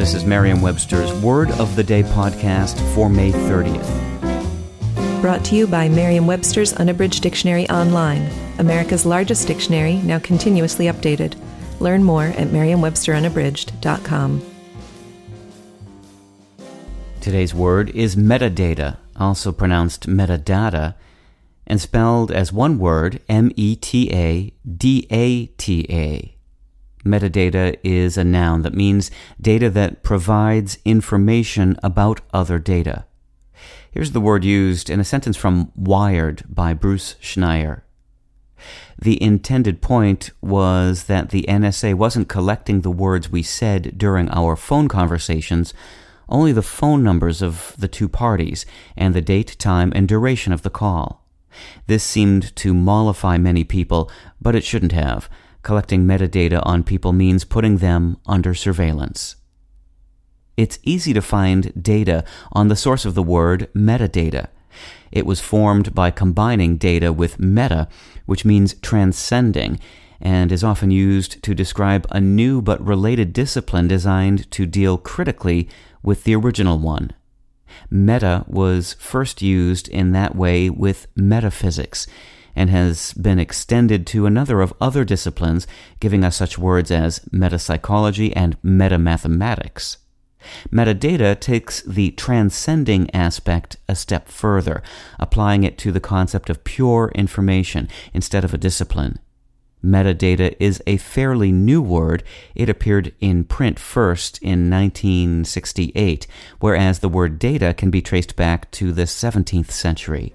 This is Merriam-Webster's Word of the Day podcast for May 30th. Brought to you by Merriam-Webster's Unabridged Dictionary Online, America's largest dictionary, now continuously updated. Learn more at merriam-websterunabridged.com. Today's word is metadata, also pronounced metadata, and spelled as one word, M-E-T-A-D-A-T-A. Metadata is a noun that means data that provides information about other data. Here's the word used in a sentence from Wired by Bruce Schneier. The intended point was that the NSA wasn't collecting the words we said during our phone conversations, only the phone numbers of the two parties and the date, time, and duration of the call. This seemed to mollify many people, but it shouldn't have. Collecting metadata on people means putting them under surveillance. It's easy to find data on the source of the word metadata. It was formed by combining data with meta, which means transcending, and is often used to describe a new but related discipline designed to deal critically with the original one. Meta was first used in that way with metaphysics and has been extended to another of other disciplines, giving us such words as metapsychology and metamathematics. Metadata takes the transcending aspect a step further, applying it to the concept of pure information instead of a discipline. Metadata is a fairly new word. It appeared in print first in 1968, whereas the word data can be traced back to the 17th century.